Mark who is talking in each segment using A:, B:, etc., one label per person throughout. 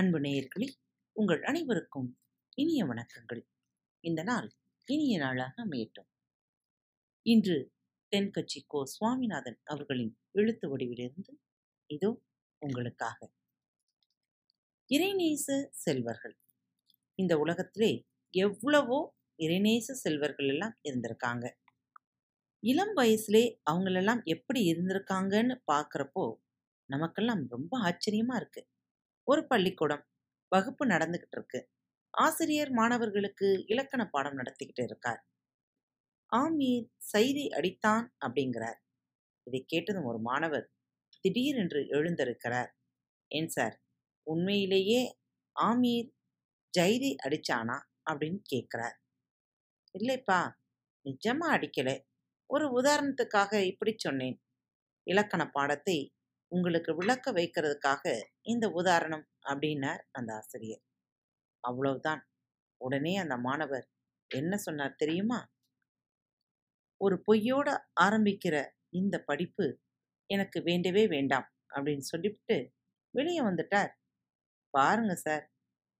A: அன்பு நேயர்களே உங்கள் அனைவருக்கும் இனிய வணக்கங்கள். இந்த நாள் இனிய நாளாக அமையட்டும். இன்று தென்கட்சி கோ சுவாமிநாதன் அவர்களின் எழுத்து வடிவிலிருந்து இதோ உங்களுக்காக. இறைநேச செல்வர்கள். இந்த உலகத்திலே எவ்வளவோ இறைநேச செல்வர்கள் எல்லாம் இருந்திருக்காங்க. இளம் வயசுலே அவங்களெல்லாம் எப்படி இருந்திருக்காங்கன்னு பார்க்குறப்போ நமக்கெல்லாம் ரொம்ப ஆச்சரியமா இருக்கு. ஒரு பள்ளிக்கூடம் வகுப்பு நடந்துகிட்டு இருக்கு. ஆசிரியர் மாணவர்களுக்கு இலக்கண பாடம் நடத்திக்கிட்டு இருக்கார். ஆமீர் சைதை அடித்தான் அப்படிங்கிறார். இதை கேட்டதும் ஒரு மாணவர் திடீரென்று எழுந்திருக்கிறார். ஏன் சார் உண்மையிலேயே ஆமீர் ஜைதை அடிச்சானா அப்படின்னு கேட்குறார். இல்லைப்பா நிஜமா அடிக்கலை. ஒரு உதாரணத்துக்காக இப்படி சொன்னேன். இலக்கண பாடத்தை உங்களுக்கு விளக்க வைக்கிறதுக்காக இந்த உதாரணம் அப்படின்னார் அந்த ஆசிரியர். அவ்வளவுதான். உடனே அந்த மாணவர் என்ன சொன்னார் தெரியுமா? ஒரு பொய்யோட ஆரம்பிக்கிற இந்த படிப்பு எனக்கு வேண்டவே வேண்டாம் அப்படின்னு சொல்லிவிட்டு வெளியே வந்துட்டார். பாருங்க சார்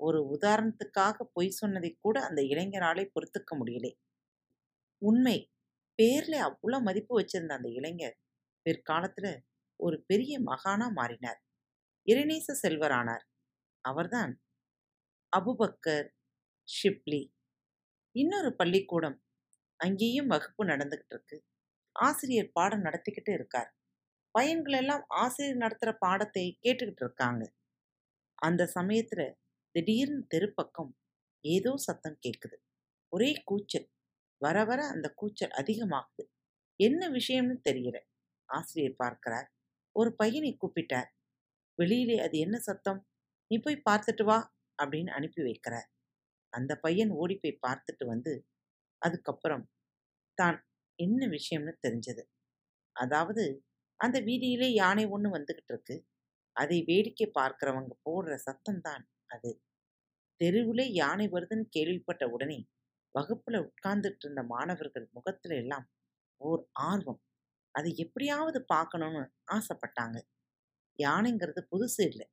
A: ஒரு உதாரணத்துக்காக பொய் சொன்னதை கூட அந்த இளைஞராலே பொறுத்துக்க முடியலை. உண்மை பேர்ல அவ்வளோ மதிப்பு வச்சிருந்த அந்த இளைஞர் பிற்காலத்துல ஒரு பெரிய மகானா மாறினார். இறைநேச செல்வரானார். அவர்தான் அபுபக்கர் ஷிப்லி இன்னொரு பள்ளிக்கூடம் அங்கேயும் வகுப்பு நடந்துகிட்டு இருக்கு ஆசிரியர் பாடம் நடத்திக்கிட்டு இருக்கார். பையன்கள் எல்லாம் ஆசிரியர் நடத்துகிற பாடத்தை கேட்டுக்கிட்டு இருக்காங்க. அந்த சமயத்துல திடீர்னு தெருப்பக்கம் ஏதோ சத்தம் கேட்குது ஒரே கூச்சல். வர வர அந்த கூச்சல் அதிகமாகுது. என்ன விஷயம்னு தெரியல. ஆசிரியர் பார்க்கிறார். ஒரு பையனை கூப்பிட்டார் வெளியிலே அது என்ன சத்தம்? நீ போய் பார்த்துட்டு வா அப்படின்னு அனுப்பி வைக்கிறார். அந்த பையன் ஓடி போய் பார்த்துட்டு வந்து அதுக்கப்புறம் தான் என்ன விஷயம்னு தெரிஞ்சது. அதாவது அந்த வீதியிலே யானை ஒன்று வந்துக்கிட்டு இருக்கு. அதை வேடிக்கை பார்க்குறவங்க போடுற சத்தம் தான் அது. தெருவிலே யானை வருதுன்னு கேள்விப்பட்ட உடனே வகுப்புல உட்கார்ந்துட்டு இருந்த மாணவர்கள் முகத்துல எல்லாம் ஓர் ஆர்வம். அதை எப்படியாவது பார்க்கணும்னு ஆசைப்பட்டாங்க. யானைங்கிறது புதுசு இல்லை.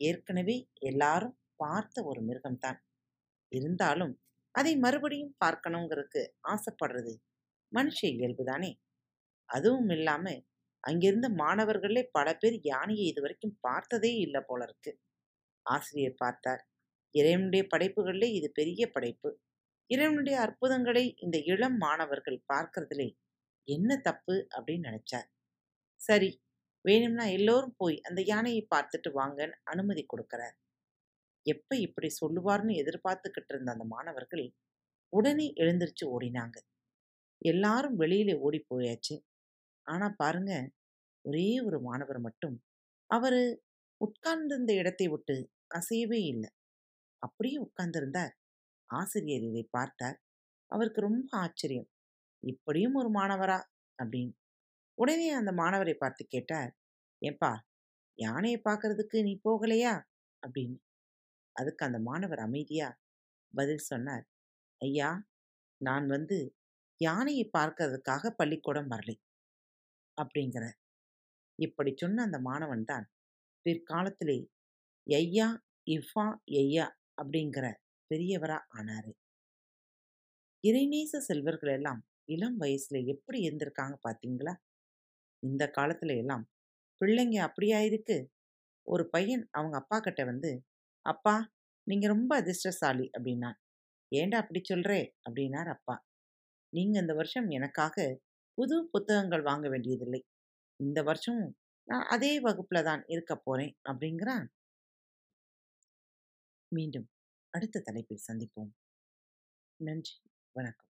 A: ஏற்கனவே எல்லாரும் பார்த்த ஒரு மிருகம்தான் இருந்தாலும் அதை மறுபடியும் பார்க்கணுங்கிறதுக்கு ஆசைப்படுறது மனுஷ இயல்பு தானே. அதுவும் இல்லாம அங்கிருந்த மாணவர்களே பல பேர் யானையை இதுவரைக்கும் பார்த்ததே இல்லை போல இருக்கு. ஆசிரியர் பார்த்தார் இறைவனுடைய படைப்புகளிலே இது பெரிய படைப்பு. இறைவனுடைய அற்புதங்களை இந்த இளம் மாணவர்கள் பார்க்கறதுலே என்ன தப்பு அப்படின்னு நினைச்சார். சரி வேணும்னா எல்லோரும் போய் அந்த யானையை பார்த்துட்டு வாங்கன்னு அனுமதி கொடுக்கிறார். எப்ப இப்படி சொல்லுவார்னு எதிர்பார்த்துக்கிட்டு இருந்த அந்த மாணவர்கள் உடனே எழுந்திருச்சு ஓடினாங்க. எல்லாரும் வெளியில ஓடி போயாச்சு. ஆனா பாருங்க ஒரே ஒரு மாணவர் மட்டும் அவரு உட்கார்ந்திருந்த இடத்தை விட்டு அசையவே இல்லை. அப்படியே உட்கார்ந்திருந்தார். ஆசிரியர் இதை பார்த்தார். அவருக்கு ரொம்ப ஆச்சரியம். இப்படியும் ஒரு மாணவரா? அப்படின்னு. உடனே அந்த மாணவரை பார்த்து கேட்டார் ஏன்பா யானையை பார்க்கறதுக்கு நீ போகலையா? அப்படின்னு. அதுக்கு அந்த மாணவர் அமைதியா பதில் சொன்னார் ஐயா நான் வந்து யானையை பார்க்கறதுக்காக பள்ளிக்கூடம் வரலை. அப்படிங்கிற இப்படி சொன்ன அந்த மாணவன் தான் பிற்காலத்திலே ஐயா இஃபா ஐயா அப்படிங்கிற பெரியவரா ஆனாரு. இறைநேச செல்வர்கள் எல்லாம் இளம் வயசுல எப்படி இருந்திருக்காங்க பாத்தீங்களா இந்த காலத்துல எல்லாம். பிள்ளைங்க அப்படியா இருக்கு? ஒரு பையன் அவங்க அப்பா கிட்ட வந்து அப்பா நீங்க ரொம்ப அதிர்ஷ்டசாலி அப்படின்னா ஏண்டா அப்படி சொல்றே? அப்படின்னார் அப்பா. நீங்க இந்த வருஷம் எனக்காக புது புத்தகங்கள் வாங்க வேண்டியதில்லை. இந்த வருஷம் நான் அதே வகுப்புல தான் இருக்க போறேன் அப்படிங்கிறான். மீண்டும் அடுத்த தலைப்பில் சந்திப்போம். நன்றி. வணக்கம்.